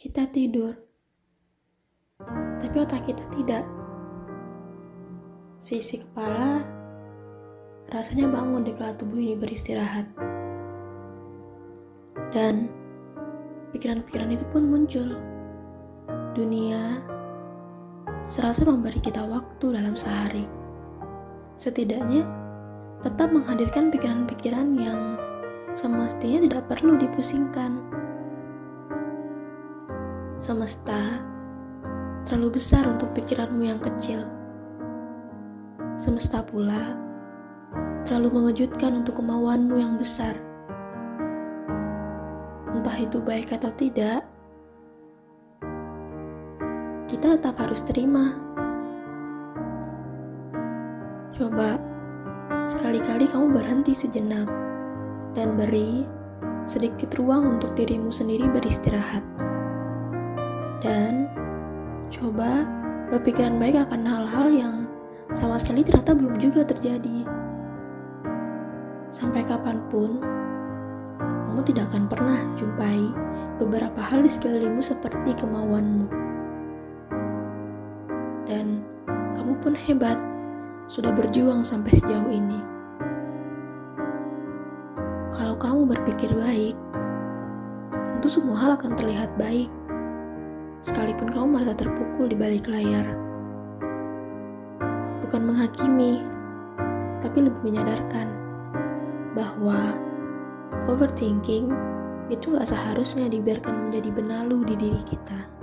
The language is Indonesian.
kita tidur, tapi otak kita tidak. Sisi kepala rasanya bangun di kala tubuh ini beristirahat. Dan pikiran-pikiran itu pun muncul. Dunia serasa memberi kita waktu dalam sehari. Setidaknya, tetap menghadirkan pikiran-pikiran yang semestinya tidak perlu dipusingkan. Semesta terlalu besar untuk pikiranmu yang kecil. Semesta pula terlalu mengejutkan untuk kemauanmu yang besar. Entah itu baik atau tidak, kita tetap harus terima. Coba sekali-kali kamu berhenti sejenak dan beri sedikit ruang untuk dirimu sendiri beristirahat. Dan coba berpikiran baik akan hal-hal yang sama sekali ternyata belum juga terjadi. Sampai kapan pun, kamu tidak akan pernah jumpai beberapa hal di sekelilingmu seperti kemauanmu dan kamu pun hebat, sudah berjuang sampai sejauh ini. Kalau kamu berpikir baik, tentu semua hal akan terlihat baik, sekalipun kamu merasa terpukul di balik layar. Bukan menghakimi, tapi lebih menyadarkan bahwa overthinking itu gak seharusnya dibiarkan menjadi benalu di diri kita.